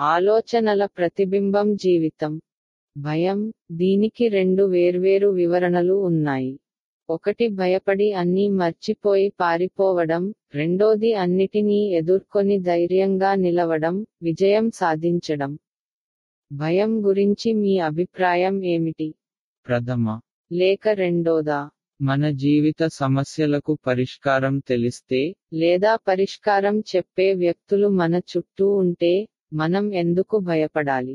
ఆలోచనల ప్రతిబింబం జీవితం. భయం దీనికి రెండు వేర్వేరు వివరణలు ఉన్నాయి. ఒకటి భయపడి అన్నీ మర్చిపోయి పారిపోవడం. రెండోది అన్నిటినీ ఎదుర్కొని ధైర్యంగా నిలవడం. విజయం సాధించడం. భయం గురించి మీ అభిప్రాయం ఏమిటి? ప్రథమ. లేక రెండోదా? మన జీవిత సమస్యలకు పరిష్కారం తెలిస్తే? లేదా పరిష్కారం చెప్పే వ్యక్తులు మన చుట్టూ ఉంటే? మనం ఎందుకు భయపడాలి?